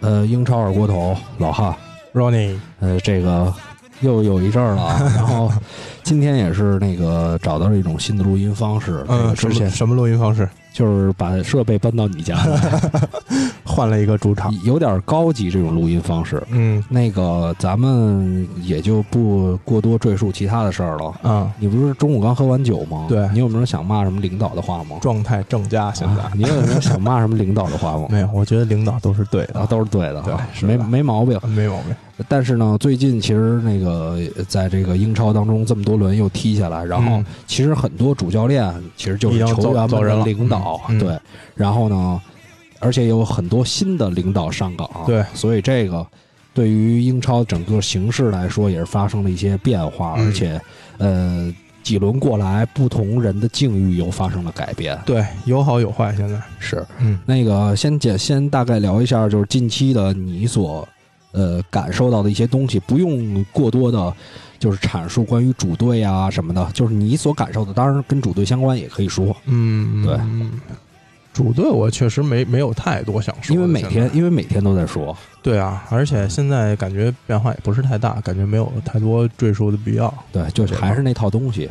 呃，英超二锅头老哈，Ronnie，呃，这个又有一阵儿了啊。然后今天也是那个找到了一种新的录音方式，嗯，之前什么录音方式？就是把设备搬到你家来，换了一个主场。有点高级这种录音方式。嗯那个咱们也就不过多赘述其他的事儿了。啊，你不是中午刚喝完酒吗？对你有没有想骂什么领导的话吗？状态正佳，现在、啊你有没有想骂什么领导的话吗？没有，我觉得领导都是对的，啊，都是对的，对啊没没毛病。没毛病。但是呢，最近其实那个在这个英超当中这么多轮又踢下来，然后嗯其实很多主教练其实就是球员们的领导，嗯嗯对。然后呢，而且有很多新的领导上岗，对。所以这个对于英超整个形势来说也是发生了一些变化，嗯。而且呃几轮过来，不同人的境遇又发生了改变。对，有好有坏，现在。是。嗯。那个先简先大概聊一下，就是近期的你所呃感受到的一些东西，不用过多的，就是阐述关于主队啊什么的，就是你所感受的，当然跟主队相关也可以说，嗯，对。嗯主队我确实没没有太多想说，因为每天因为每天都在说，对啊，而且现在感觉变化也不是太大，感觉没有太多赘述的必要。对，就是还是那套东西。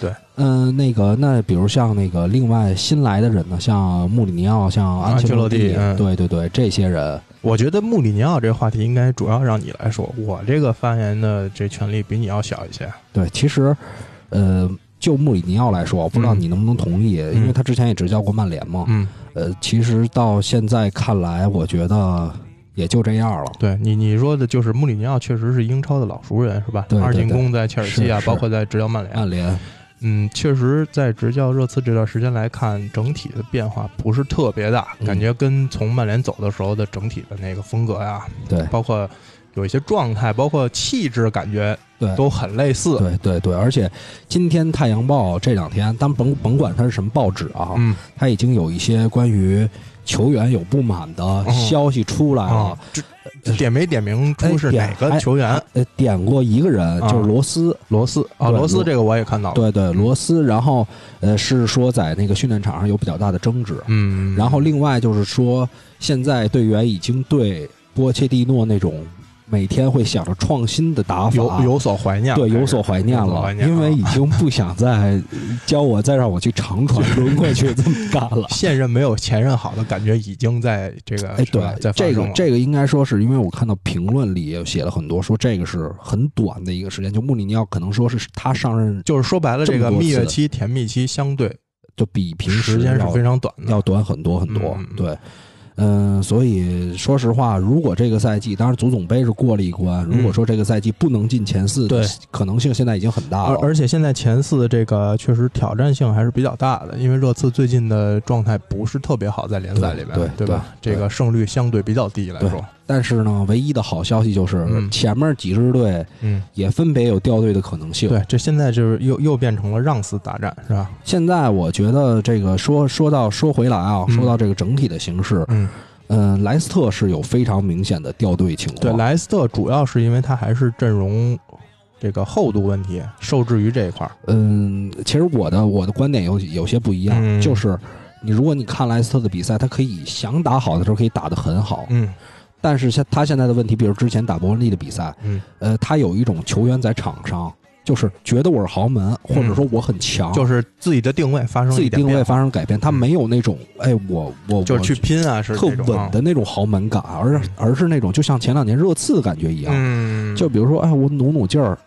对，嗯、那个，那比如像那个另外新来的人呢，像穆里尼奥，像安切洛安切洛蒂嗯对对对，这些人，我觉得穆里尼奥这个话题应该主要让你来说，我这个发言的这权利比你要小一些。对，其实，呃，就穆里尼奥来说，我不知道嗯你能不能同意，因为他之前也执教过曼联嘛。嗯，呃，其实到现在看来，我觉得也就这样了。对你你说的就是穆里尼奥确实是英超的老熟人，是吧？对对二进宫在切尔西啊，包括在执教曼联。曼联，嗯，确实，在执教热刺这段时间来看，整体的变化不是特别大，嗯感觉跟从曼联走的时候的整体的那个风格呀，对包括有一些状态，包括气质，感觉对都很类似。对对对，而且今天《太阳报》这两天，当甭甭管它是什么报纸啊，嗯，它已经有一些关于球员有不满的消息出来了点没点名出是哪个球员？呃，点过一个人，啊就是罗斯。罗斯啊，罗罗斯这个我也看到了。对对，罗斯。然后呃，是说在那个训练场上有比较大的争执。嗯，然后另外就是说，现在队员已经对波切蒂诺那种每天会想着创新的打法有有所怀念，对有所怀念了，因为啊已经不想再 教我再让我去长传轮过去这么干了。现任没有前任好的感觉已经在这个哎，对，这个这个应该说是因为我看到评论里也写了很多，说这个是很短的一个时间，就穆里尼奥可能说是他上任就是说白了，这个蜜月期、甜蜜期相对就比平时时间是非常短的。要短很多很多。对，嗯，所以说实话，如果这个赛季，当然足总杯是过了一关，如果说这个赛季不能进前四，嗯对，可能性现在已经很大了。而而且现在前四这个确实挑战性还是比较大的，因为热刺最近的状态不是特别好，在联赛里面，对对吧？对这个胜率相对比较低来说，但是呢，唯一的好消息就是、嗯前面几支队嗯，也分别有掉队的可能性。对，这现在就是又又变成了让四大战，是吧？现在我觉得这个说说到说回来啊，嗯说到这个整体的形势，嗯，嗯、莱斯特是有非常明显的掉队情况。对，莱斯特主要是因为他还是阵容这个厚度问题受制于这一块儿，嗯，其实我的我的观点有有些不一样，嗯就是你如果你看莱斯特的比赛，他可以想打好的时候可以打得很好，嗯但是现他现在的问题，比如之前打伯恩利的比赛，嗯，呃，他有一种球员在场上就是觉得我是豪门，或者说我很强，就是自己的定位发生了自己定位发生改变，他没有那种哎我我就是去拼啊，是特稳的那种豪门感，而而是那种就像前两年热刺的感觉一样，嗯，就比如说哎我努努劲儿。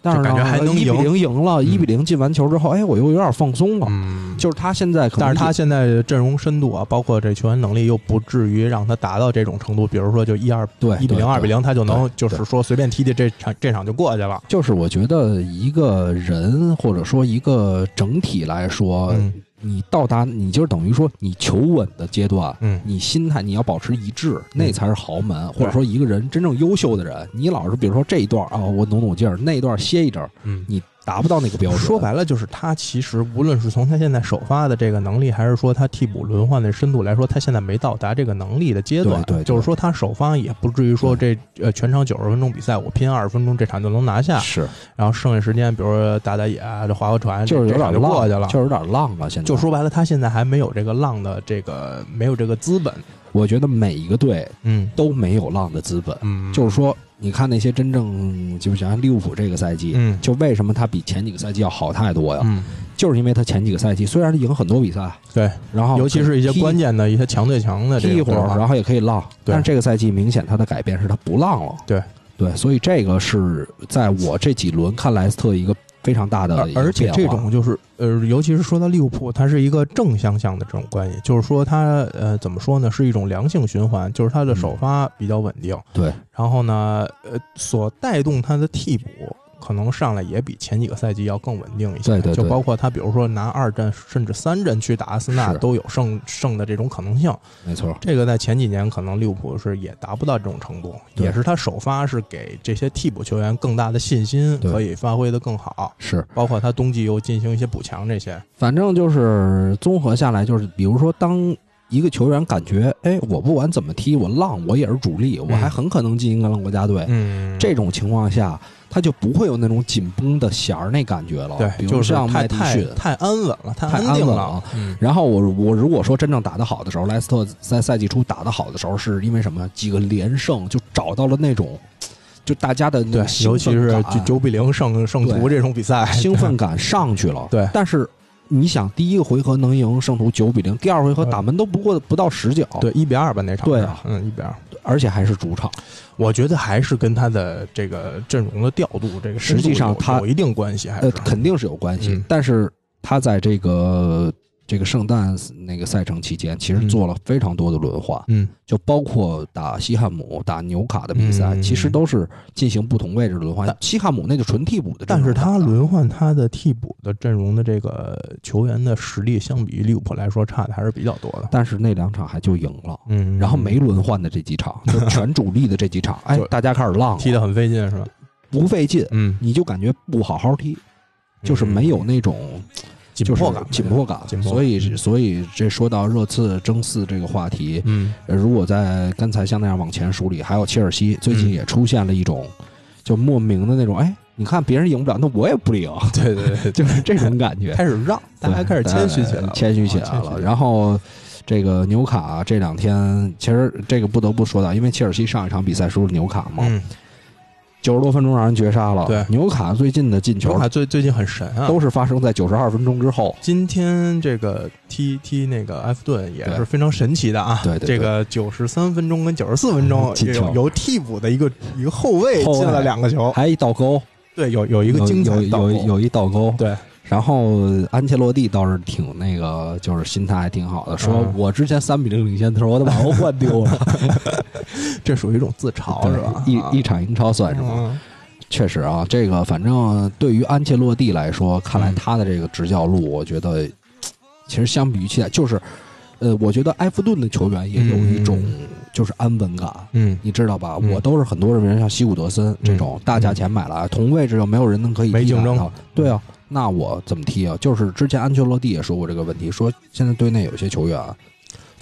但是感觉还能一比赢零赢了，一比零进完球之后，哎，我又有点放松了。嗯，就是他现在可能，但是他现在阵容深度啊，包括这球员能力，又不至于让他达到这种程度。比如说，就一二对一比零、二比零，他就能就是说随便踢踢这场这场就过去了。就是我觉得一个人或者说一个整体来说，嗯你到达你就是等于说你求稳的阶段，嗯。你心态你要保持一致，那才是豪门，或者说一个人真正优秀的人，你老是比如说这一段啊，我努努劲儿，那一段歇一阵儿，嗯，你达不到那个标准。说白了，就是他其实无论是从他现在首发的这个能力，还是说他替补轮换的深度来说，他现在没到达这个能力的阶段。对对对就是说他首发也不至于说这呃全场九十分钟比赛，我拼二十分钟这场就能拿下，是，然后剩下时间比如说打打野啊，这划划船，就是有点这场就过去了。浪，就是有点浪了。现在就说白了，他现在还没有这个浪的这个没有这个资本。我觉得每一个队嗯都没有浪的资本。嗯，就是说，你看那些真正，就是像利物浦这个赛季，嗯就为什么他比前几个赛季要好太多呀？嗯，就是因为他前几个赛季虽然赢很多比赛，对，然后尤其是一些关键的一些强对强的这踢一会儿，然后也可以浪。但是这个赛季明显他的改变是他不浪了。对对，所以这个是在我这几轮看莱斯特一个非常大的而且这种就是呃，尤其是说到利物浦，它是一个正相向的这种关系，就是说它呃怎么说呢，是一种良性循环，就是它的首发比较稳定，对，然后呢呃所带动它的替补。可能上来也比前几个赛季要更稳定一些，对对对就包括他，比如说拿二阵甚至三阵去打阿森纳，都有胜胜的这种可能性。没错。这个在前几年可能利物浦是也达不到这种程度，也是他首发是给这些替补球员更大的信心，可以发挥的更好。是，包括他冬季又进行一些补强，这些，反正就是综合下来，就是比如说，当一个球员感觉，哎，我不管怎么踢，我浪，我也是主力，我还很可能进英格兰国家队。嗯这种情况下，他就不会有那种紧绷的弦儿那感觉了。对，比如就是像太太麦迪逊。太安稳了，太太安定了。嗯，然后我我如果说真正打得好的时候，莱斯特在赛季初打得好的时候，是因为什么？几个连胜就找到了那种，就大家的尤其是九比零胜胜图这种比赛，兴奋感上去了。对但是你想，第一个回合能赢圣徒九比零，第二回合打门都不过不到十脚，对一比二吧那场，对啊嗯，一比二。而且还是主场。我觉得还是跟他的这个阵容的调度，这个实际上他有一定关系，还呃，是肯定是有关系，嗯但是他在这个这个圣诞那个赛程期间，其实嗯做了非常多的轮换，嗯就包括打西汉姆、打纽卡的比赛，嗯其实都是进行不同位置的轮换。西汉姆那就纯替补的阵容，但是他轮换他的替补的阵容的这个球员的实力，相比于利物浦来说差的还是比较多的。但是那两场还就赢了。嗯，然后没轮换的这几场，就全主力的这几场，哎，大家开始浪了，踢得很费劲，是吧？不费劲，嗯，你就感觉不好好踢，就是没有那种就是紧迫感，紧迫感。所以，嗯所以这说到热刺争四这个话题，嗯呃如果在刚才像那样往前梳理，还有切尔西最近嗯也出现了一种就莫名的那种，哎，你看别人赢不了，那我也不赢，对对对，就是这种感觉。开始让大家开始谦虚起来了，谦虚起来了。然后这个纽卡这两天，其实这个不得不说到，因为切尔西上一场比赛输了纽卡嘛，嗯，九十多分钟让人绝杀了。对纽卡最近的进纽球卡最最近很神啊，都是发生在九十二分钟之后。今天这个踢踢那个埃弗顿也是非常神奇的啊！对对对这个九十三分钟跟九十四分钟 进球有有替补的一个一个后卫进了两个球，还一倒钩，对，有有一个有精彩有倒钩有有一倒钩。对，然后安切洛蒂倒是挺那个，就是心态还挺好的，说嗯。我之前三比零领先的时候，我得把 欧冠丢了，这属于一种自嘲是吧？一啊。一场英超算是吗？嗯。确实啊，这个反正对于安切洛蒂来说，看来嗯他的这个执教路，我觉得其实相比于期待，就是呃，我觉得埃弗顿的球员也有一种就是安稳感。嗯，你知道吧？嗯。我都是很多人像西古德森这种大价钱买来，同位置又没有人能可以没竞争。到对啊，那我怎么踢啊？就是之前安切洛蒂也说过这个问题，说现在队内有些球员啊，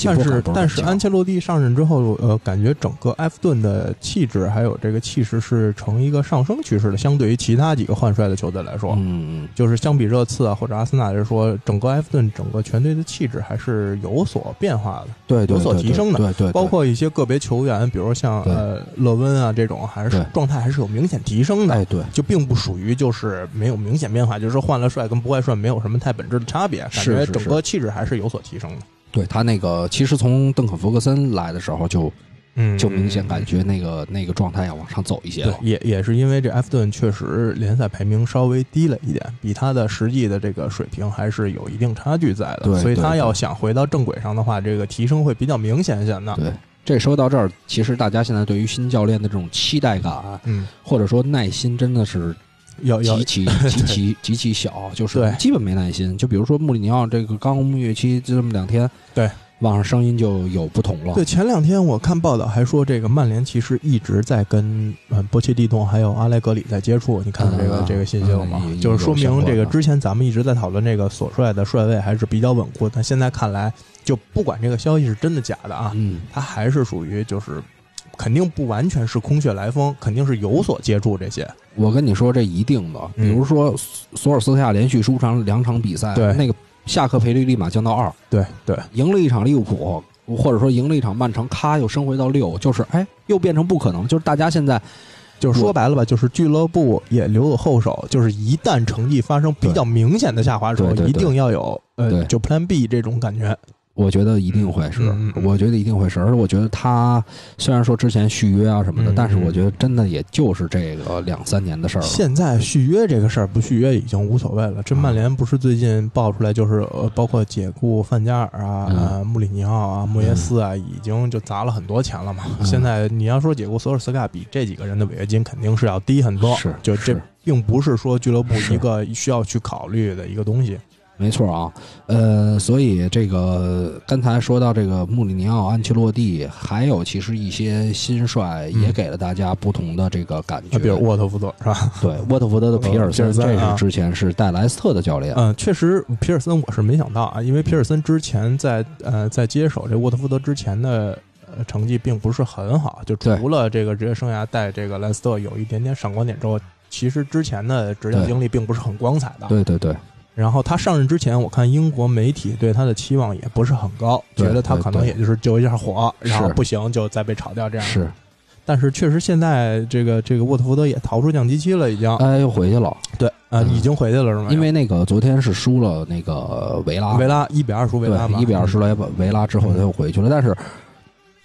但是但是安切洛蒂上任之后，呃，感觉整个埃弗顿的气质还有这个气势是呈一个上升趋势的，相对于其他几个换帅的球队来说，嗯，就是相比热刺啊或者阿森纳来说，整个埃弗顿整个全队的气质还是有所变化的，对对有所提升的。对对，包括一些个别球员，比如像呃勒温啊这种，还是状态还是有明显提升的。哎对，就并不属于就是没有明显变化，就是换了帅跟不换帅没有什么太本质的差别，感觉整个气质还是有所提升的。对他那个，其实从邓肯·弗格森来的时候就嗯就明显感觉那个那个状态要往上走一些了，。对也也是因为这埃弗顿确实联赛排名稍微低了一点，比他的实际的这个水平还是有一定差距在的，对对所以他要想回到正轨上的话，这个提升会比较明显一些的。对，这说到这儿，其实大家现在对于新教练的这种期待感，嗯，或者说耐心，真的是要要极其 极其极其小，就是对基本没耐心。就比如说穆里尼奥这个刚蜜月期就这么两天，对，网上声音就有不同了。对，前两天我看报道还说，这个曼联其实一直在跟呃波切蒂诺还有阿莱格里在接触。你看到这个、嗯这个信息了吗？嗯就是说明这个之前咱们一直在讨论这个索帅的帅位还是比较稳固，但现在看来，就不管这个消息是真的假的啊，嗯，他还是属于就是肯定不完全是空穴来风，肯定是有所接触这些。我跟你说，这一定的。比嗯如说，索尔斯克亚连续输场两场比赛，对那个下课赔率立马降到二，对对，赢了一场利物浦，或者说赢了一场曼城，咔又升回到六，就是哎，又变成不可能。就是大家现在就是说白了吧，就是俱乐部也留有后手，就是一旦成绩发生比较明显的下滑的时候，一定要有呃对就 Plan B 这种感觉。我觉得一定会是，嗯嗯嗯我觉得一定会是，而且我觉得他虽然说之前续约啊什么的，嗯但是嗯我觉得真的也就是这个两三年的事儿了。现在续约这个事儿不续约已经无所谓了。这曼联不是最近爆出来，就是呃，包括解雇范加尔啊、穆里尼奥啊、莫耶斯啊，已经就砸了很多钱了嘛。嗯现在你要说解雇索尔斯克亚，比这几个人的违约金肯定是要低很多。是就这并不是说俱乐部一个需要去考虑的一个东西。没错啊，呃，所以这个刚才说到这个穆里尼奥、安切洛蒂，还有其实一些新帅也嗯给了大家不同的这个感觉。啊，比如沃特福德是吧？对 沃特福德的皮尔森，这是之前是带莱斯特的教练。嗯，确实，皮尔森我是没想到啊，因为皮尔森之前在呃在接手这沃特福德之前的呃成绩并不是很好，就除了这个职业生涯带这个莱斯特有一点点闪光点之后，其实之前的执教经历并不是很光彩的。对对对，然后他上任之前，我看英国媒体对他的期望也不是很高，觉得他可能也就是救一下火，然后不行就再被炒掉这样。是，但是确实现在这个这个沃特福德也逃出降级期了，已经。哎，又回去了，对，啊，嗯已经回去了是吗？因为那个昨天是输了那个维拉，维拉一比二输维拉嘛，一比二输了。了维拉之后，他又回去了。但是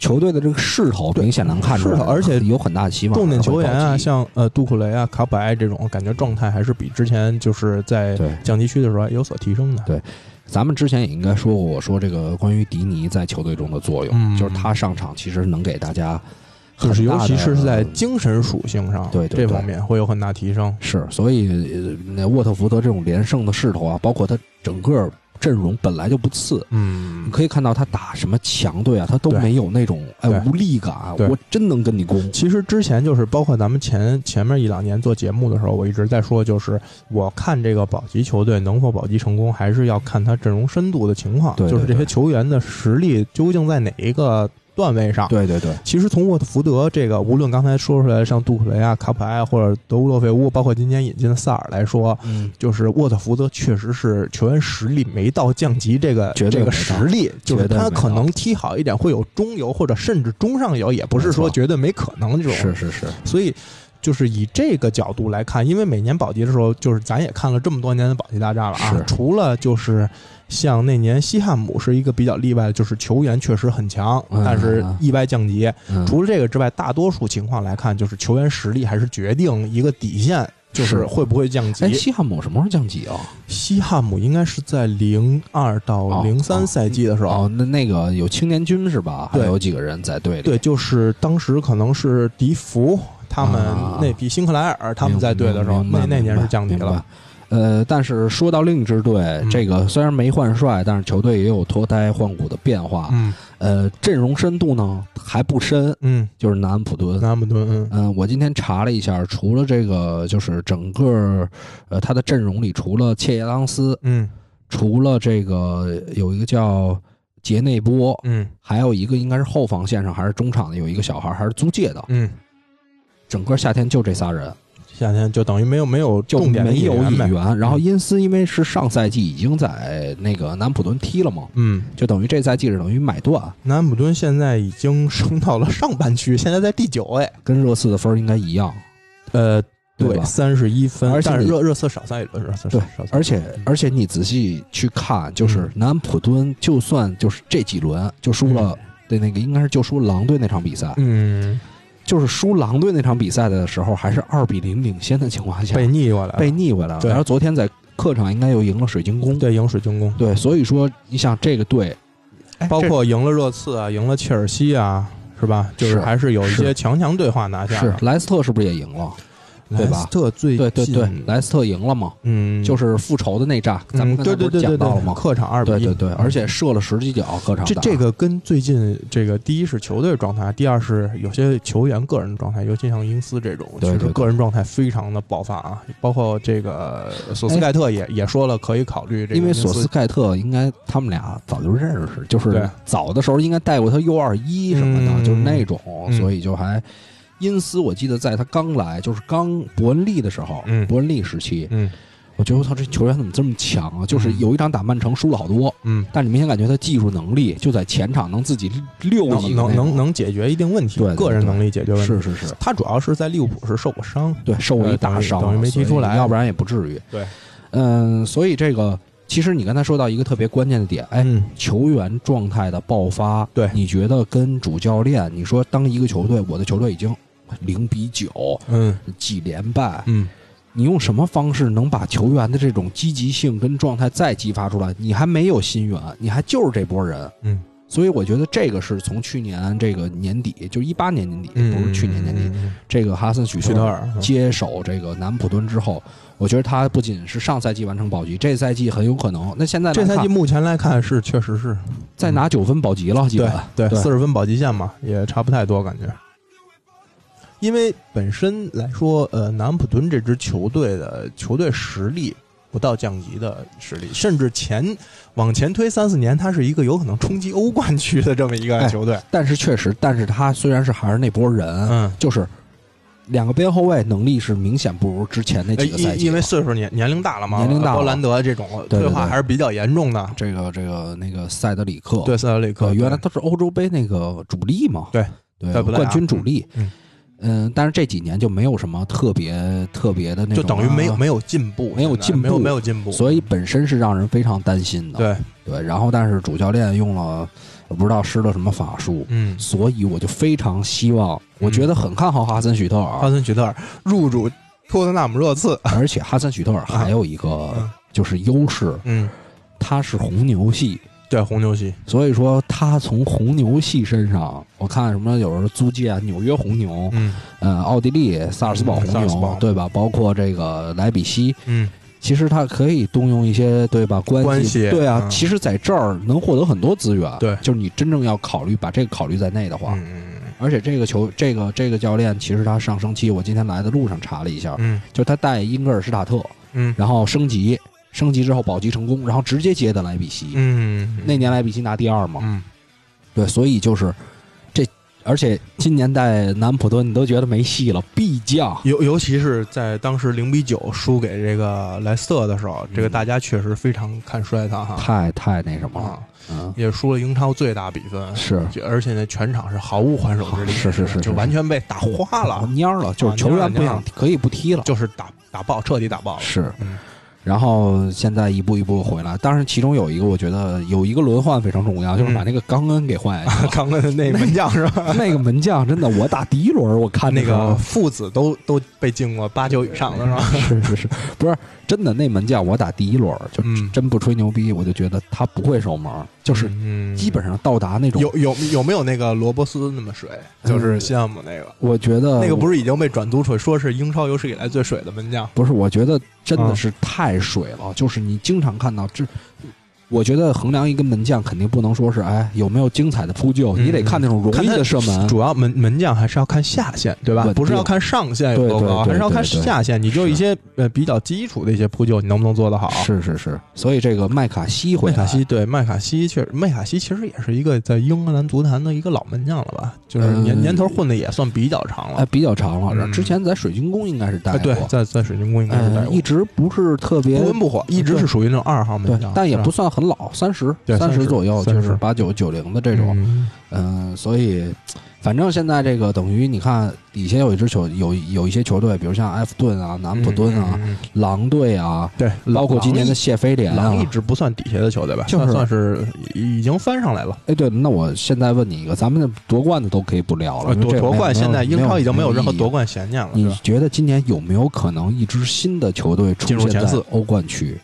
球队的这个势头明显能看出来，而且有很大期望。重点球员啊，像呃杜库雷啊、卡普埃这种，感觉状态还是比之前就是在降级区的时候有所提升的。对咱们之前也应该说过，我说这个关于迪尼在球队中的作用，嗯就是他上场其实能给大家很就是尤，其是在精神属性上，对对对这方面会有很大提升。是，所以沃特福德这种连胜的势头啊，包括他整个阵容本来就不次。嗯你可以看到他打什么强队啊，他都没有那种哎无力感，我真能跟你攻。其实之前就是包括咱们前前面一两年做节目的时候，我一直在说，就是我看这个保级球队能否保级成功，还是要看他阵容深度的情况，对对就是这些球员的实力究竟在哪一个段位上。对对对，其实从沃特福德这个，无论刚才说出来像杜克雷啊、卡普埃或者德乌洛费乌，包括今年引进的萨尔来说，嗯，就是沃特福德确实是球员实力没到降级这个这个实力，就是他可能踢好一点会有中游或者甚至中上游，也不是说绝对没可能这种。是是是，所以就是以这个角度来看，因为每年保级的时候，就是咱也看了这么多年的保级大战了啊，除了就是。像那年西汉姆是一个比较例外的，就是球员确实很强，嗯但是意外降级。嗯除了这个之外，大多数情况来看，就是球员实力还是决定一个底线，就是是会不会降级哎，。西汉姆什么时候降级啊？西汉姆应该是在零二到哦零三赛季的时候，哦，那那个有青年军是吧？还对有几个人在队里。对，就是当时可能是迪福他们啊那批辛克莱尔他们在队的时候，那那年是降级了。。呃，但是说到另一支队，嗯。这个虽然没换帅，但是球队也有脱胎换骨的变化。嗯。呃，阵容深度呢还不深，嗯，就是南安普敦。南安普顿，嗯。嗯、我今天查了一下，除了这个，就是整个呃他的阵容里，除了切耶当斯，嗯。除了这个有一个叫杰内波，嗯。还有一个应该是后防线上还是中场的有一个小孩，还是租借的。嗯，整个夏天就这仨人，夏天就等于没有没有就重点的没有演呗。引援。然后因斯因为是上赛季已经在那个南普敦踢了嘛，嗯，就等于这赛季是等于买断，南普敦现在已经升到了上半区，现在在第九位。跟热刺的分儿应该一样。呃，对三十一分，但是而且你热热刺少赛一轮，热刺对少少赛而且而且你仔细去看，就是嗯南普敦，就算就是这几轮就输了。对，那个应该是就输狼队那场比赛，嗯，就是输狼队那场比赛的时候，还是二比零领先的情况下被逆过来，被逆回来了。对然后昨天在客场应该又赢了水晶宫。对赢水晶宫，对，所以说你想这个队，哎包括赢了热刺啊，赢了切尔西啊，是吧？就是是还是有一些强强对话拿下。莱斯特是不是也赢了？对吧？莱斯特最对对对近，莱斯特赢了嘛，嗯，就是复仇的那仗，咱们刚才不是讲到了吗？客场二比一，对对对，而且射了十几脚，客场这这个跟最近这个第一是球队状态，第二是有些球员个人状态，尤其像英斯这种，其实个人状态非常的爆发啊。包括这个索斯盖特也、也说了，可以考虑这个因为索斯盖特应该他们俩早就认识，就是早的时候应该带过他 U 二一什么的，嗯。就是那种，嗯。所以就还。因斯，我记得在他刚来，就是刚伯恩利的时候，嗯。伯恩利时期，嗯。我觉得我操，这球员怎么这么强啊？就是嗯。有一场打曼城输了好多，嗯，但你明显感觉他技术能力就在前场能自己溜能能能能解决一定问题，对个人能力解决问题。是是是，他主要是在利物浦是受过伤，对，受过一大伤，等于没踢出来。要不然也不至于。对，嗯，所以这个其实你刚才说到一个特别关键的点，哎，嗯。球员状态的爆发，对。你觉得跟主教练，你说当一个球队，我的球队已经零比九嗯。几连败，嗯。你用什么方式能把球员的这种积极性跟状态再激发出来？你还没有新援，你还就是这波人，嗯。所以我觉得这个是从去年这个年底，就一八年年底，嗯，不是去年年底，嗯这个哈森许许特尔嗯接手这个南普敦之后，我觉得他不仅是上赛季完成保级，这赛季很有可能。那现在这赛季目前来看是确实是再拿九分保级了，基对本对对。四十分保级线嘛，也差不太多感觉。因为本身来说，呃，南安普敦这支球队的球队实力不到降级的实力，甚至前往前推三四年，它是一个有可能冲击欧冠区的这么一个哎球队。但是确实，但是他虽然是还是那波人，嗯，就是两个边后卫能力是明显不如之前那呃几个赛季了因因为岁数年年龄大了嘛，年龄大了。波兰德这种退化还是比较严重的。这个这个那个塞德里克，对，塞德里克呃，原来他是欧洲杯那个主力嘛，对对冠军主力，嗯嗯，但是这几年就没有什么特别特别的那种啊，就等于没有没有进步，没有进步没有没有进步，所以本身是让人非常担心的。对，对，然后但是主教练用了我不知道施了什么法术，嗯，所以我就非常希望，我觉得很看好哈森许特尔。哈，森许特尔入主托特纳姆热刺，而且哈森许特尔还有一个嗯。就是优势，嗯，他是红牛系。对，红牛系，所以说，他从红牛系身上，我看什么有人租借啊纽约红牛，嗯。呃，奥地利萨尔斯堡红牛对吧？包括这个莱比锡，嗯，其实他可以动用一些对吧关系，关系对啊，嗯。其实在这儿能获得很多资源，对。就是你真正要考虑把这个考虑在内的话，嗯而且这个球这个这个教练其实他上升期，我今天来的路上查了一下，嗯。就他带英格尔施塔特，嗯。然后升级，升级之后保级成功，然后直接接的莱比锡，嗯，那年莱比锡拿第二嘛，嗯对，所以就是这，而且今年在南普敦，你都觉得没戏了，必降。尤尤其是在当时零比九输给这个莱斯特的时候，这个大家确实非常看衰他哈，太太那什么了啊，，嗯，也输了英超最大比分，是而且呢全场是毫无还手之力，是是是是就完全被打花了，蔫儿了，就是球员不想可以不踢了，就是打打爆，彻底打爆了，是嗯。然后现在一步一步回来，当然其中有一个我觉得有一个轮换非常重要，就是把那个冈恩给换下去了。刚刚的那门将是吧？那个门将真的，我打第一轮我看那个父子都都被进过八九以上的是吧？是是是，不是真的那门将我打第一轮就嗯真不吹牛逼，我就觉得他不会守门，就是嗯基本上到达那种有有有没有那个罗伯斯那么水？就是嗯西汉姆那个，我觉得那个不是已经被转租出去，说是英超有史以来最水的门将。不是，我觉得真的嗯是太水了。就是你经常看到这，我觉得衡量一个门将，肯定不能说是哎有没有精彩的扑救，嗯你得看那种容易的射门。主要门门将还是要看下限，对吧不是要看上限有多高，还是要看下限。你就一些呃比较基础的一些扑救，你能不能做得好？是是是，所以这个麦卡锡回来，麦卡锡对麦卡锡确实，麦卡锡其实也是一个在英格兰足坛的一个老门将了吧？就是年、嗯年头混的也算比较长了。哎比较长了。嗯之前在水晶宫应该是带哎，对过，，在在水晶宫应该是带呃，过一直不是特别不温不火，一直是属于那种二号门将，，但也不算很老，三十对三十30左右，就是八九九零的这种。嗯嗯，所以反正现在这个等于你看底下有一支球有有一些球队，比如像埃弗顿啊、南普敦啊、狼队啊，对，包括今年的谢菲联啊一狼一。直不算底下的球队吧，就是算算是已经翻上来了。哎，对，那我现在问你一个，咱们的夺冠的都可以不聊了，夺冠现在英超已经没有任何夺。冠悬念了？你觉得今年有没有可能一支新的球队出现在欧冠区？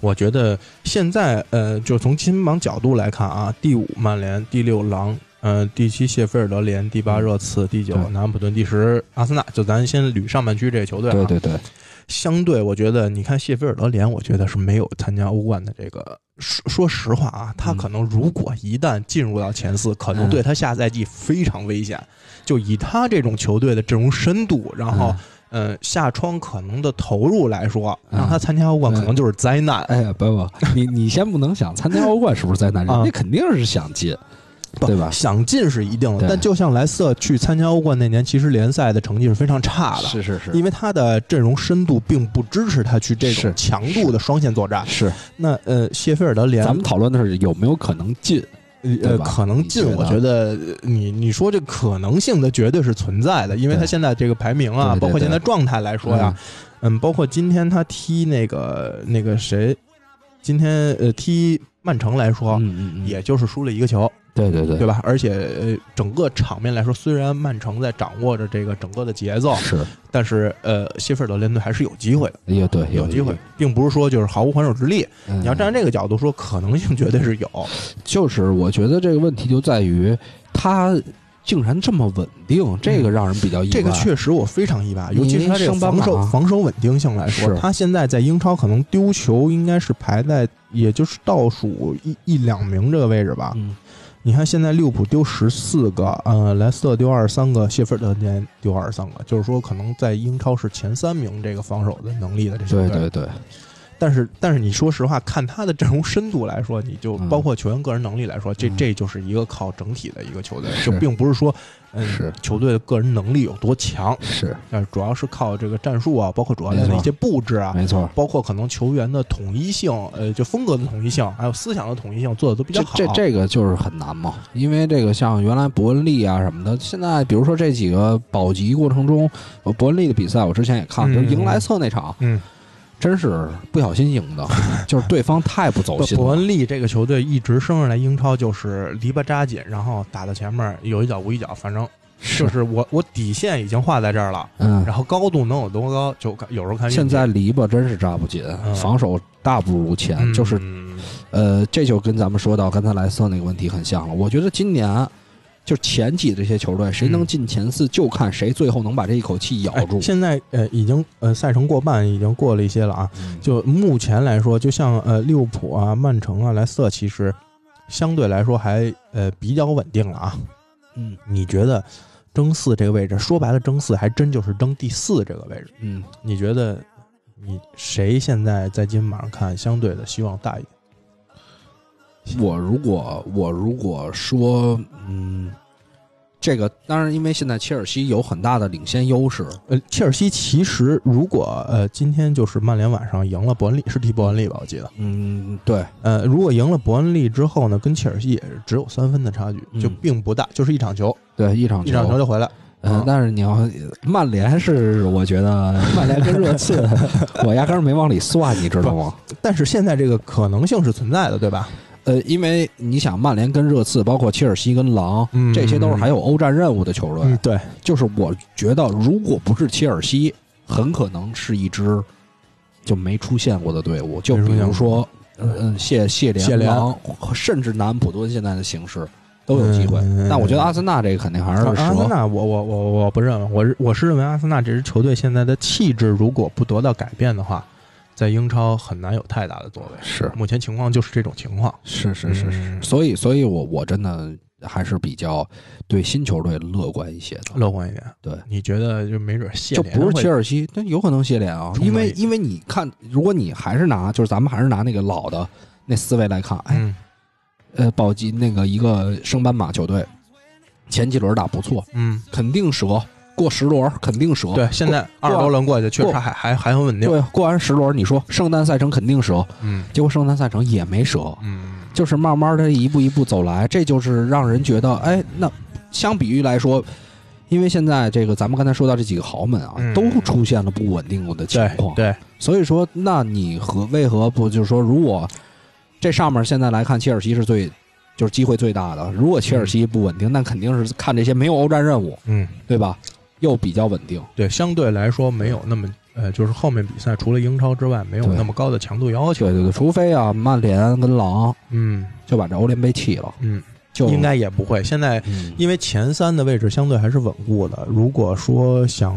我觉得现在呃，就从积分榜角度来看啊，第五曼联，第六狼，呃，第七谢菲尔德联，第八热刺，第九南安普顿，第十阿森纳。就咱先捋上半区这个球队、啊，对对对，相对我觉得，你看谢菲尔德联，我觉得是没有参加欧冠的这个。说说实话啊，他嗯可能如果一旦进入到前四，可能嗯对他下赛季非常危险。就以他这种球队的阵容深度，然后嗯呃下窗可能的投入来说，嗯让他参加欧冠可能就是灾难。哎呀，不不，你你先不能想参加欧冠是不是灾难，啊人家肯定是想进，不对吧？想进是一定的，但就像莱斯特去参加欧冠那年，其实联赛的成绩是非常差的。是是是，因为他的阵容深度并不支持他去这种是强度的双线作战。是，那呃，谢菲尔德联咱们讨论的是有没有可能进，呃可能进，我觉得呃你你说这可能性的绝对是存在的，因为他现在这个排名啊，对对包括现在状态来说呀，嗯，包括今天他踢那个那个谁，今天呃踢曼城来说，嗯嗯嗯，也就是输了一个球，对对对对吧？而且呃，整个场面来说，虽然曼城在掌握着这个整个的节奏，是，但是呃，谢菲尔德联队还是有机会的。也对有机会，，并不是说就是毫无还手之力。嗯你要站在这个角度说，可能性绝对是有。就是我觉得这个问题就在于他竟然这么稳定，这个让人比较意外。这个确实我非常意外，尤其是他这个防守马防守稳定性来说，他现在在英超可能丢球应该是排在也就是倒数一一两名这个位置吧。嗯你看现在利物浦丢十四个，呃，莱斯特丢二十三个，谢菲尔德联丢二十三个，就是说可能在英超是前三名这个防守的能力的这些队。对对对，但是但是你说实话，看他的阵容深度来说，你就嗯。包括球员个人能力来说，这嗯。这就是一个靠整体的一个球队，是。就并不是说嗯是。球队的个人能力有多强，是。但是主要是靠这个战术啊，包括主教练的一些布置啊。没错。包括可能球员的统一性，呃，就风格的统一性，还有思想的统一性，做的都比较这好。这这个就是很难嘛，因为这个像原来伯恩利啊什么的，现在比如说这几个保级过程中，伯恩利的比赛我之前也看，嗯。就是迎莱瑟那场，嗯，真是不小心赢的，就是对方太不走心了。伯恩利这个球队一直升上来英超就是篱笆扎紧，然后打到前面有一脚无一脚，反正就是我我底线已经画在这儿了，嗯，然后高度能有多高，就看有时候看现在篱笆真是扎不紧，嗯。防守大不如前，嗯就是呃，这就跟咱们说到刚才莱瑟那个问题很像了。我觉得今年就前几这些球队，谁能进前四，就看谁最后能把这一口气咬住。哎现在呃已经呃赛程过半，已经过了一些了啊。嗯就目前来说，就像呃利物浦啊、曼城啊、莱斯特，其实相对来说还呃比较稳定了啊。嗯你觉得争四这个位置，说白了，争四还真就是争第四这个位置。嗯，你觉得你谁现在在今晚上看相对的希望大一点？我如果我如果说嗯。这个当然，因为现在切尔西有很大的领先优势，呃，切尔西其实如果呃今天就是曼联晚上赢了伯恩利，是踢伯恩利吧？我记得。嗯，对，呃，如果赢了伯恩利之后呢，跟切尔西也是只有三分的差距，嗯就并不大，就是一场球，对，一场一场球就回来。嗯，但是你要曼联是，我觉得 曼联跟热刺，我压根儿没往里算，你知道吗？但是现在这个可能性是存在的，对吧？呃，因为你想，曼联跟热刺，包括切尔西跟狼，嗯这些都是还有欧战任务的球队。嗯，对，就是我觉得，如果不是切尔西，很可能是一支就没出现过的队伍。就比如说，嗯、呃，谢谢联谢联狼，甚至南安普敦现在的形势都有机会。嗯但我觉得阿森纳这个肯定还是阿森。纳，我我我我不认为，我我是认为阿森纳这支球队现在的气质如果不得到改变的话，在英超很难有太大的作为。是。目前情况就是这种情况。是是是是，嗯。所以所以我我真的还是比较对新球队乐观一些的。乐观一点，对，你觉得就没准谢就不是切尔西，但有可能谢联啊，因为因为你看，如果你还是拿就是咱们还是拿那个老的那思维来看，哎，嗯。呃，保级那个一个升班马球队，前几轮打不错，嗯，肯定折，过十轮肯定折。对，现在二十多轮过去，确实还还还很稳定。对，过完十轮，你说圣诞赛程肯定折，嗯。结果圣诞赛程也没折，嗯。就是慢慢的一步一步走来，这就是让人觉得，哎，那相比于来说，因为现在这个咱们刚才说到这几个豪门啊，嗯。都出现了不稳定的情况，对，所以说，那你和为何不就是说，如果这上面现在来看，切尔西是最就是机会最大的，如果切尔西不稳定，那肯定是看这些没有欧战任务，嗯。对吧？又比较稳定，对，相对来说没有那么呃，就是后面比赛除了英超之外，没有那么高的强度要求。对对对，除非啊，曼联跟狼嗯就把这欧联杯弃了，嗯，就应该也不会。现在嗯因为前三的位置相对还是稳固的，如果说想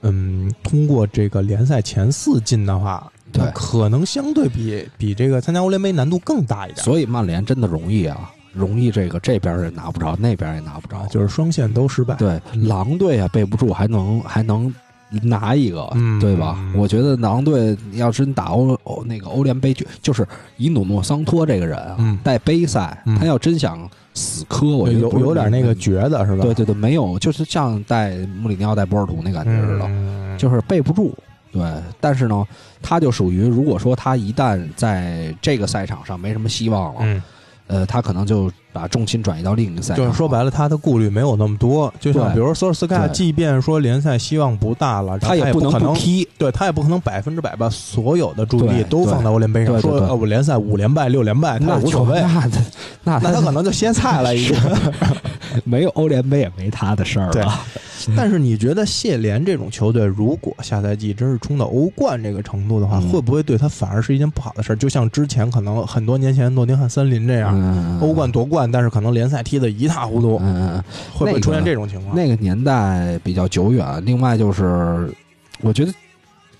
嗯通过这个联赛前四进的话，对那可能相对比比这个参加欧联杯难度更大一点。所以曼联真的容易啊，容易这个这边也拿不着，那边也拿不着啊，，就是双线都失败。对狼队啊备不住，还能还能拿一个，嗯对吧？嗯我觉得狼队要真打欧欧那个欧联杯决，就是伊努诺桑托这个人啊，嗯带杯赛，嗯他要真想死磕，我觉得有有点那个觉得是吧？对对对，没有，就是像带穆里尼奥带波尔图那感觉似的，嗯，就是背不住。对，但是呢，他就属于，如果说他一旦在这个赛场上没什么希望了，嗯，呃，他可能就把重心转移到另一个赛场。就是说白了，他的顾虑没有那么多。就像比如说索尔斯克亚，即便说联赛希望不大了，他也可能不踢。对他也不可能百分之百把所有的注意力都放在欧联杯上，说呃我联赛五连败六连败他那无所谓就，那那那他可能就歇菜了已经。没有欧联杯也没他的事儿了。但是你觉得谢联这种球队，如果下赛季真是冲到欧冠这个程度的话，嗯会不会对他反而是一件不好的事儿？就像之前可能很多年前诺丁汉森林这样，嗯，欧冠夺冠，但是可能联赛踢得一塌糊涂，会不会出现这种情况？那个年代比较久远。另外就是，我觉得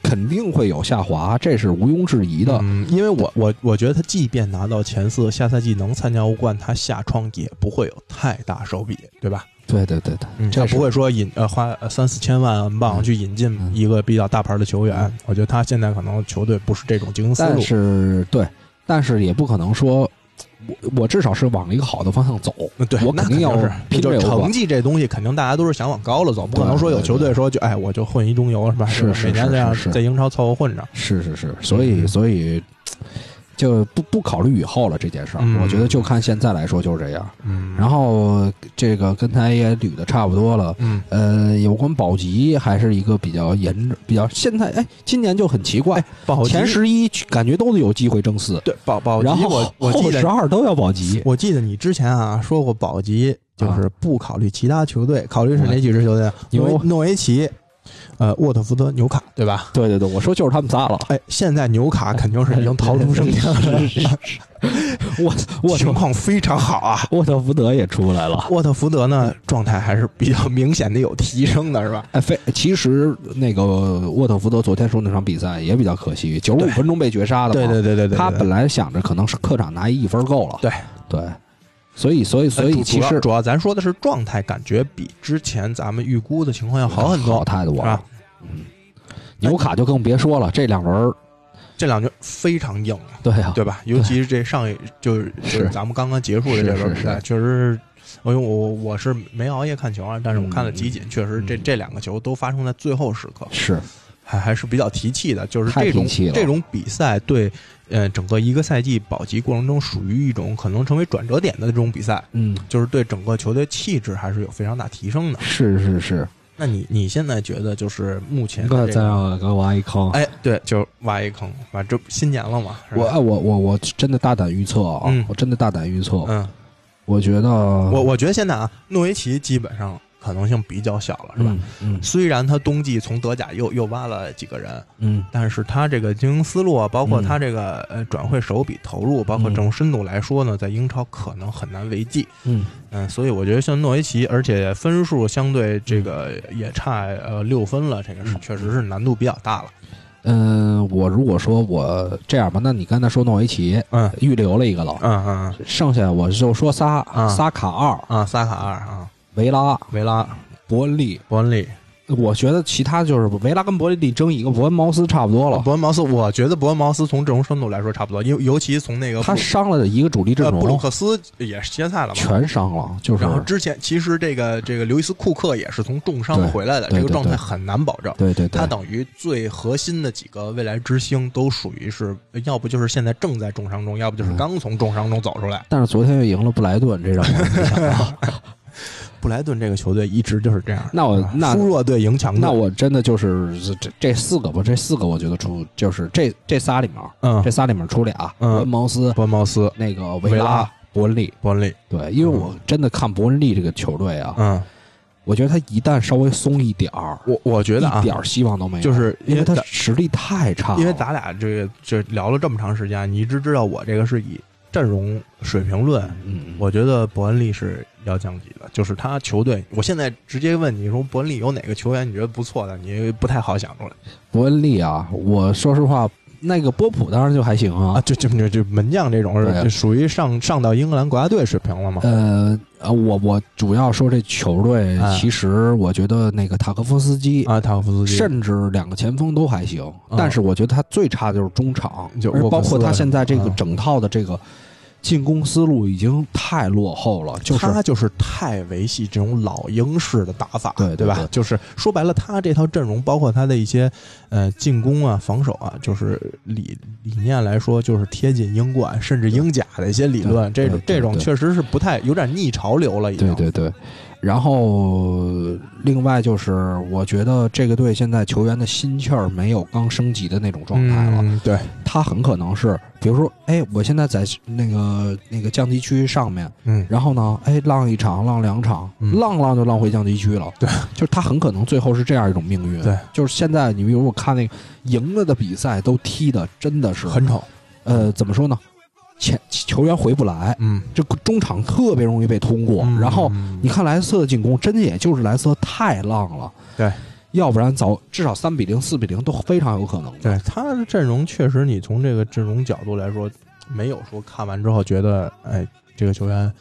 肯定会有下滑，这是毋庸置疑的。嗯，因为我我我觉得他即便拿到前四，下赛季能参加欧冠，他下窗也不会有太大手笔，对吧？对对对对，这不会说引呃花呃三四千万镑嗯去引进嗯一个比较大牌的球员。嗯我觉得他现在可能球队不是这种经营思但路。是对，但是也不可能说，我我至少是往一个好的方向走。嗯对，我肯定要是就拼这个成绩这东西，肯定大家都是想往高了走，不可能说有球队说就哎我就混一中游是吧？吧是是每年这样在英超凑合混着。是是是，所以嗯所以就不不考虑以后了这件事儿。嗯我觉得就看现在来说就是这样。嗯然后这个刚才也捋的差不多了。嗯，呃，有关保级还是一个比较严比较现在哎，今年就很奇怪，保前十一感觉都有机会争四，对保保级然后我我后记得十二都要保级。我记得你之前啊说过保级，就是不考虑其他球队，考虑是哪几支球队啊？牛诺维诺维奇、呃沃特福德、纽卡，对吧？对对对，我说就是他们仨了。哎，现在纽卡肯定是已经逃出生天了，沃 沃情况非常好啊。沃特福德也出来了。沃特福德呢，状态还是比较明显的有提升的，是吧？哎，非其实那个沃特福德昨天说那场比赛也比较可惜，九十五分钟被绝杀的嘛。对对对对对，他本来想着可能是客场拿一分够了。对对，所以所以所以其实主要咱说的是状态，感觉比之前咱们预估的情况要好很多好。太多了是吧。嗯，纽卡就更别说了，这两轮儿这两局非常硬，对啊，对吧？尤其是这上一就是就是咱们刚刚结束的这轮比赛，确实是，因为我我是没熬夜看球啊，但是我看了集锦，确实这嗯这两个球都发生在最后时刻，是还还是比较提气的。就是这种这种比赛对，呃，整个一个赛季保级过程中属于一种可能成为转折点的这种比赛，嗯，就是对整个球队气质还是有非常大提升的。是是是，那你你现在觉得就是目前哥个再让给我挖一坑。哎，对，就挖一坑，反正新年了嘛，我哎我我我真的大胆预测啊！嗯我真的大胆预测，嗯。我觉得我我觉得现在啊，诺维奇基本上可能性比较小了，是吧？嗯嗯。虽然他冬季从德甲又又挖了几个人，嗯。但是他这个经营思路啊，包括嗯。他这个呃转会手笔投入，包括这种深度来说呢，在英超可能很难为继。嗯。嗯，所以我觉得像诺维奇，而且分数相对这个也差呃六分了，这个是嗯。确实是难度比较大了。嗯，我如果说我这样吧，那你刚才说诺维奇嗯。预留了一个了，嗯嗯剩下我就说仨啊，萨卡二、啊，萨卡二啊，维拉、维拉、伯恩利。伯恩利、我觉得其他就是维拉跟伯恩利争一个，伯恩茅斯差不多了。伯恩茅斯，我觉得伯恩茅斯从阵容深度来说差不多，尤尤其从那个他伤了一个主力阵呃布鲁，克斯也是歇赛了嘛，全伤了，就是然后之前其实这个这个刘易斯库克也是从重伤回来的，这个状态很难保证。对对对他，等于最核心的几个未来之星都属于是，要不就是现在正在重伤中，要不就是嗯刚从重伤中走出来。但是昨天又赢了布莱顿，这让我。布莱顿这个球队一直就是这样，那我那输弱队赢强队。那我真的就是这这四个吧，这四个我觉得出就是这这仨里面，嗯这，仨里面出俩，嗯伯恩茅斯、伯恩茅斯、那个维维拉伯恩利。伯恩利，对，因为我真的看伯恩利这个球队啊，嗯，我觉得他一旦稍微松一点儿，我我觉得啊一，点希望都没有，就是因为他实力太差了。因为咱俩这个这聊了这么长时间，你一直知道我这个是以阵容水平论，嗯，嗯我觉得伯恩利是要降级的。就是他球队，我现在直接问你说，伯恩利有哪个球员你觉得不错的？你不太好想出来伯恩利啊，我说实话，那个波普当然就还行啊啊。就就就就门将这种对啊是属于上上到英格兰国家队水平了吗？呃呃，我我主要说这球队，啊其实我觉得那个塔科夫斯基，啊，塔科夫斯基。甚至两个前锋都还行，啊但是我觉得他最差的就是中场，就包括他现在这个啊整套的这个进攻思路已经太落后了，就是他就是太维系这种老鹰式的打法，对对对吧？对就是说白了，他这套阵容，包括他的一些呃进攻啊、防守啊，就是理理念来说，就是贴近英冠甚至英甲的一些理论。这种这种确实是不太有点逆潮流了，已经。对对对。然后，另外就是，我觉得这个队现在球员的心气儿没有刚升级的那种状态了。嗯，对，他很可能是，比如说，哎，我现在在那个那个降级区上面，嗯，然后呢，哎，浪一场，浪两场，嗯浪浪就浪回降级区了。对，就是他很可能最后是这样一种命运。对，就是现在你比如我看那个赢了的比赛，都踢的真的是，很丑。呃，怎么说呢？前球员回不来，嗯，这中场特别容易被通过。嗯然后你看莱斯特的进攻，真的也就是莱斯特太浪了。对。要不然早至少三比零、四比零都非常有可能的。对他的阵容确实，你从这个阵容角度来说，没有说看完之后觉得，哎，这个球员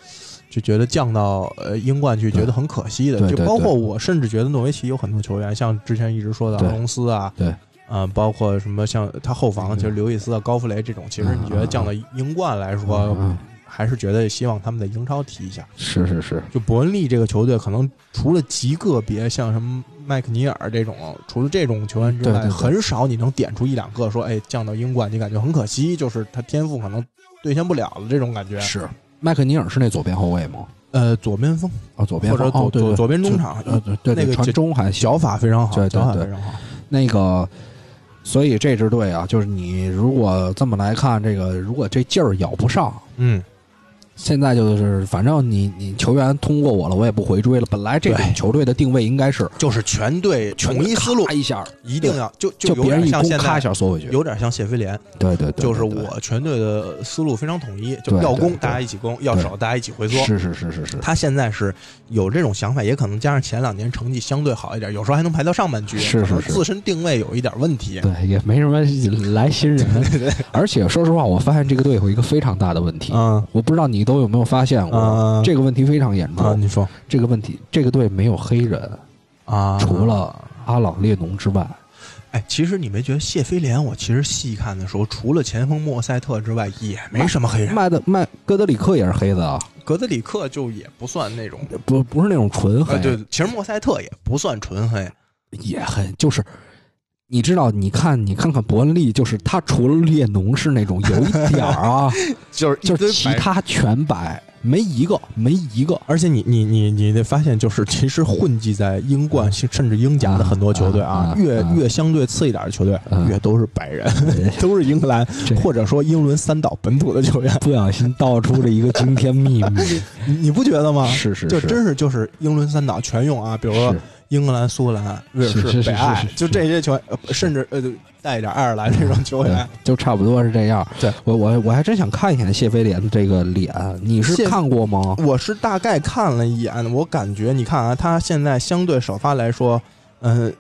就觉得降到呃英冠去，觉得很可惜的。就包括我，甚至觉得诺维奇有很多球员，像之前一直说的隆斯啊，对，啊、包括什么像他后防，嗯其实刘易斯啊、高弗雷这种，其实你觉得降到英冠来说，嗯，还是觉得希望他们在英超踢一下。是是是，就伯恩利这个球队，可能除了极个别像什么麦克尼尔这种，除了这种球员之外，很少你能点出一两个说，哎，降到英冠，你感觉很可惜，就是他天赋可能兑现不了了这种感觉。是麦克尼尔是那左边后卫吗？呃，左边锋，啊，左边或者锋哦，对对，左左边中场呃，对对对，传那个脚中还行。脚法非常好，对对对脚法非常好。那个，所以这支队啊，就是你如果这么来看，这个如果这劲儿咬不上，嗯，现在就是反正你你球员通过我了，我也不回追了。本来这种球队的定位应该是就是全队统一思路咔，一下，一定要就就别人一攻咔一下缩回去。有点像谢菲联，对对对，就是我全队的思路非常统一，就要攻大家一起攻，要守大家一起回缩。是是是是是，他现在是有这种想法，也可能加上前两年成绩相对好一点，有时候还能排到上半局，是是自身定位有一点问题。对，也没什么来新人。而且说实话，我发现这个队有一个非常大的问题，嗯我不知道你都有没有发现过，嗯这个问题非常严啊，重。你说这个问题，这个队没有黑人，啊除了阿朗列侬之外，哎，其实你没觉得谢菲联？我其实细看的时候，除了前锋莫塞特之外，也没什么黑人。麦的麦戈德里克也是黑的啊，格德里克就也不算那种，不不是那种纯黑，呃，对，其实莫塞特也不算纯黑。也黑，就是。你知道？你看，你看看伯恩利，就是他除了列侬是那种有一点儿啊，就是就是其他全白，没一个，没一个。而且你你你你得发现，就是其实混迹在英冠甚至英甲的很多球队啊啊，越啊越相对次一点的球队，嗯越都是白人，都是英格兰 或者说英伦三岛本土的球员。不小心道出了一个惊天秘密，你你不觉得吗？是是，就是真是就是英伦三岛全用啊，比如说是英格兰、苏格兰、威尔士、北爱就这些球员，呃甚至呃带一点爱尔兰这种球员。，就差不多是这样。对我我我还真想看一眼谢菲联的这个脸，你是看过吗？我是大概看了一眼，我感觉你看啊，他现在相对首发来说，嗯、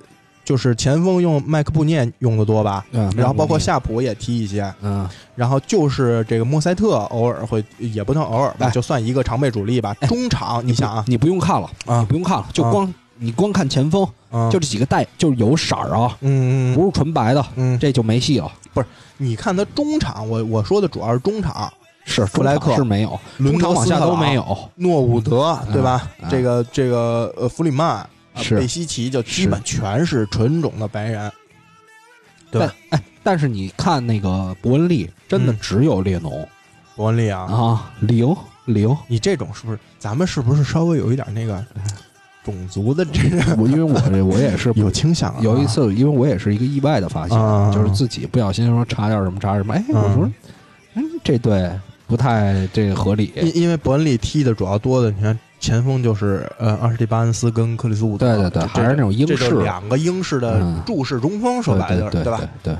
就是前锋用麦克布涅用的多吧，嗯，然后包括夏普也踢一些，嗯，然后就是这个莫塞特偶尔会，也不能偶尔吧，哎就算一个常备主力吧。中场你想啊，你不用看了，啊你不用看了，就啊光你光看前锋，嗯就这几个带，就是有色儿啊，嗯嗯不是纯白的，嗯，这就没戏了。不是你看他中场，我我说的主要是中场，是弗莱克。场是没有，伦中场往下都没有。诺伍德嗯对吧？嗯。这个这个呃弗里曼、啊是。贝西奇，就基本全是纯种的白人。对吧？但哎，但是你看那个伯恩利，真的嗯。只有列侬。伯恩利啊，啊，零零。你这种是不是咱们是不是稍微有一点那个种族的这个我因为我这我也是 有倾向、啊？有一次，因为我也是一个意外的发现，啊就是自己不小心说查点什么查点什么，哎，嗯我说，嗯，这对不太这个合理。因因为伯恩利踢的主要多的，你看前锋就是呃阿什利巴恩斯跟克里斯伍德，对对对，还是那种英式，两个英式的嗯注式中锋，说白了对对吧？对对，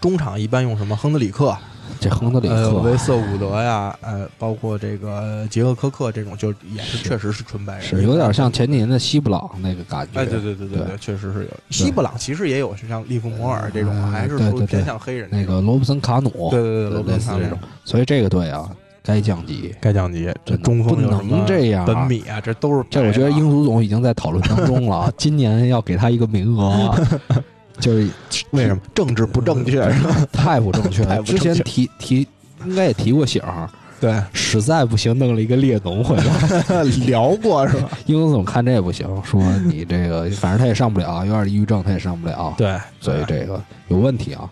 中场一般用什么亨德里克，这亨德里呃，克维瑟伍德呀，呃，包括这个杰克科克这种，就也是确实是纯白人，是有点像前几年的西布朗那个感觉。哎，对对对对对对，确实是有。西布朗其实也有，就像利弗摩尔这种，嗯还是对对对属于偏向黑人那个罗布森卡努，对对对，罗类似这种。所以这个队啊，该降级。该降级，这真中锋不能这样啊本米啊，这都是这我觉得英足总已经在讨论当中了，今年要给他一个名额，就是为什么政治不正确是吧？太不正确 了。之前提提应该也提过醒儿，对，实在不行弄了一个列侬回来。聊过是吧？英总看这不行，说你这个反正他也上不了，有点抑郁症他也上不了，对，所以这个有问题啊。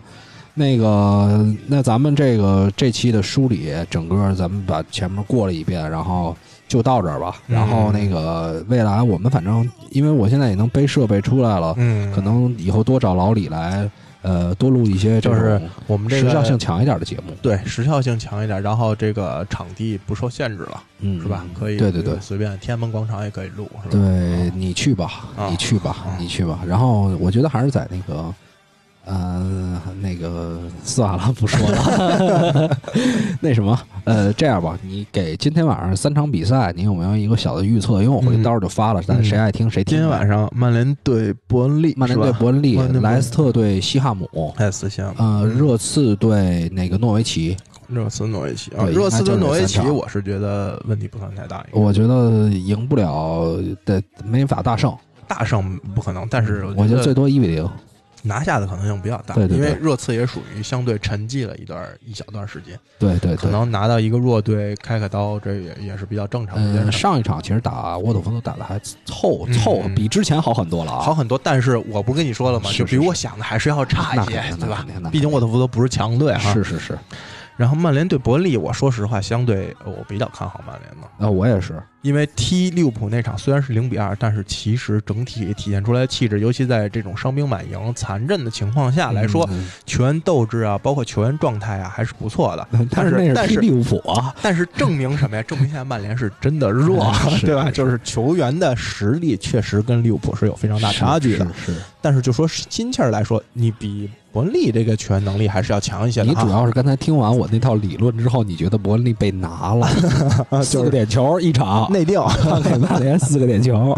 那个，那咱们这个这期的梳理，整个咱们把前面过了一遍，然后就到这儿吧。嗯然后那个未来我们反正，因为我现在也能背设备出来了，嗯，可能以后多找老李来，呃，多录一些就是我们这个时效性强一点的节目，对时效性强一点，然后这个场地不受限制了，嗯，是吧？可以，对对对随便天安门广场也可以录，是吧？对你去吧，啊你去吧，啊你去吧。然后我觉得还是在那个，呃，那个算了，不说了。那什么，呃，这样吧，你给今天晚上三场比赛，你有没有一个小的预测？因为我回去嗯到时候就发了，但谁爱听谁听。今天晚上曼联对伯恩利，曼联对伯恩利莱斯特对西汉姆，哎，四项，呃，热刺对那个诺维奇。热刺诺维奇啊，热刺对诺维奇，我是觉得问题不算太大，我觉得赢不了的，没法大胜。大胜不可能，但是我觉得最多一比零。拿下的可能性比较大，对对对因为热刺也属于相对沉寂了一段一小段时间，对对对，可能拿到一个弱队开开刀，这也也是比较正常的嗯，上一场其实打沃特福德打的还凑嗯凑，嗯。比之前好很多了啊。好很多，但是我不是跟你说了吗？是。就比我想的还是要差一些对吧？毕竟沃特福德不是强队哈。是是是，然后曼联对伯恩利，我说实话，相对呃我比较看好曼联的，呃，我也是，因为踢利物浦那场虽然是零比二，但是其实整体体现出来的气质，尤其在这种伤兵满营、残阵的情况下来说，嗯，球员斗志啊，包括球员状态啊，还是不错的。嗯但是那但是踢利物浦啊，但是证明什么呀？证明现在曼联是真的弱，是对吧？就是球员的实力确实跟利物浦是有非常大差距的。是是是但是就说心气儿来说，你比伯恩利这个球员能力还是要强一些。你主要是刚才听完我那套理论之后，你觉得伯恩利被拿了，四个点球一场，内定，他给曼联四个点球，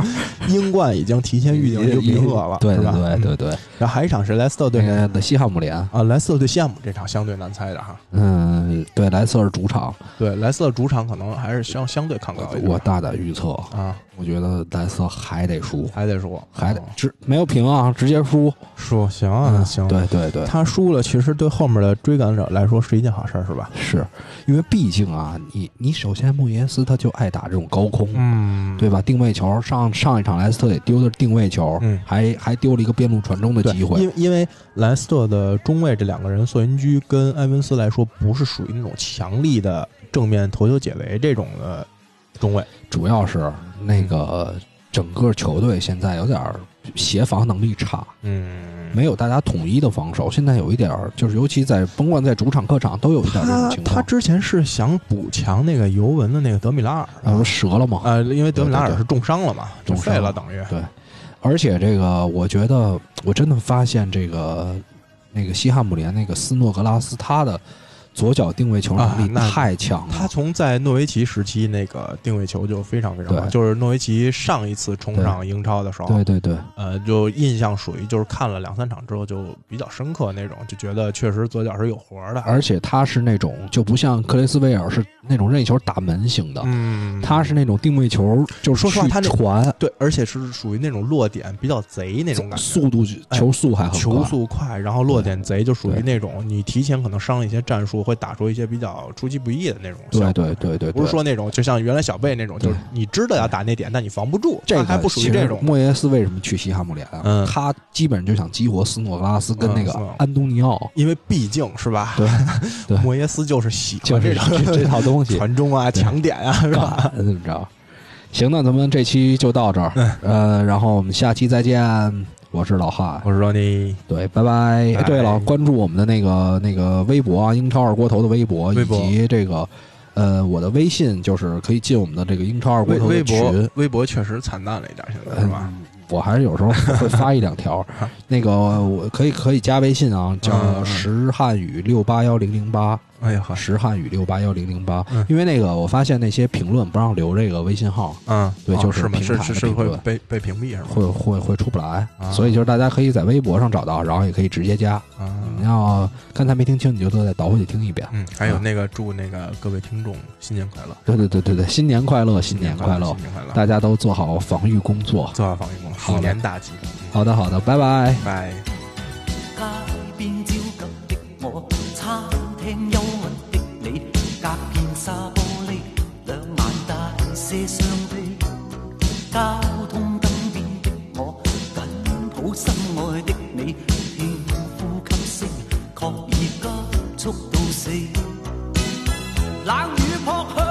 英冠已经提前预定一个名额了，对对对对。对，然后还有一场是莱斯特对的西汉姆联，啊，莱斯特对西汉姆这场相对难猜的哈。嗯，对，莱斯特是主场，对，莱斯特主场可能还是相相对看高一点。我大胆预测，啊，我觉得莱斯特还得输，还得输，还得啊直没有平啊，直接输。输，行啊，嗯行。对对对，他输了，其实对后面的追赶者来说是一件好事儿，是吧？是因为毕竟啊，你你首先穆耶斯他就爱打这种高空，嗯对吧？定位球上上一场莱斯特也丢的定位球，嗯还还丢了一个边路传中的，机会。因为因为莱斯特的中卫这两个人，索云居跟埃文斯来说，不是属于那种强力的正面头球解围这种的中卫。主要是那个整个球队现在有点协防能力差，嗯，没有大家统一的防守。现在有一点儿，就是尤其在甭管在主场客场都有一点儿这种情况。他之前是想补强那个尤文的那个德米拉尔，啊，不是折了吗？呃，因为德米拉尔是重伤了嘛，就重伤废了，等于对，而且这个，我觉得我真的发现这个那个西汉姆联那个斯诺格拉斯，他的左脚定位球能力太强了。他从在诺维奇时期那个定位球就非常非常好，就是诺维奇上一次冲上英超的时候，对对对，呃，就印象属于就是看了两三场之后就比较深刻那种，就觉得确实左脚是有活儿的。而且他是那种就不像克雷斯维尔是那种任意球打门型的，嗯，他是那种定位球，就是说实话他那传。对，而且是属于那种落点比较贼那种感觉，速度球速还球速快，然后落点贼，就属于那种你提前可能商量一些战术，会打出一些比较出其不意的那种效对果。对对对，不是说那种就像原来小贝那种，就是你知道要打那点，但你防不住，这个还不属于这种。莫耶斯为什么去西汉姆联啊？嗯他基本上就想激活斯诺格拉斯跟那个安东尼奥，因为毕竟是吧，对 对莫耶斯就是喜欢这种这这套东西。传中啊、对抢点啊，是吧？怎么着？行，那咱们这期就到这儿，嗯呃，然后我们下期再见。我是老汉，我是说你。对，拜拜。哎对了，关注我们的那个那个微博啊，英超二锅头的微博，以微博。及这个呃，我的微信就是可以进我们的这个英超二锅头的微博群。微博确实惨淡了一点，现在是吧？嗯我还是有时候会发一两条，那个我可以可以加微信啊，嗯叫嗯。石汉语六八幺零零八，哎呀呵，石汉语六八幺零零八嗯。因为那个我发现那些评论不让留这个微信号，嗯，哦对就是？平台是会被被屏蔽是吗？会会会出不来，啊所以就是大家可以在微博上找到，然后也可以直接加。啊，你要刚才没听清，你就都再倒回去听一遍。嗯，还有啊那个祝那个各位听众新年快乐，对对对对对，新年快乐，新年快乐新，年快乐，大家都做好防御工作。做好防御工作，好年大吉，好的好的，拜拜。拜。冷雨扑向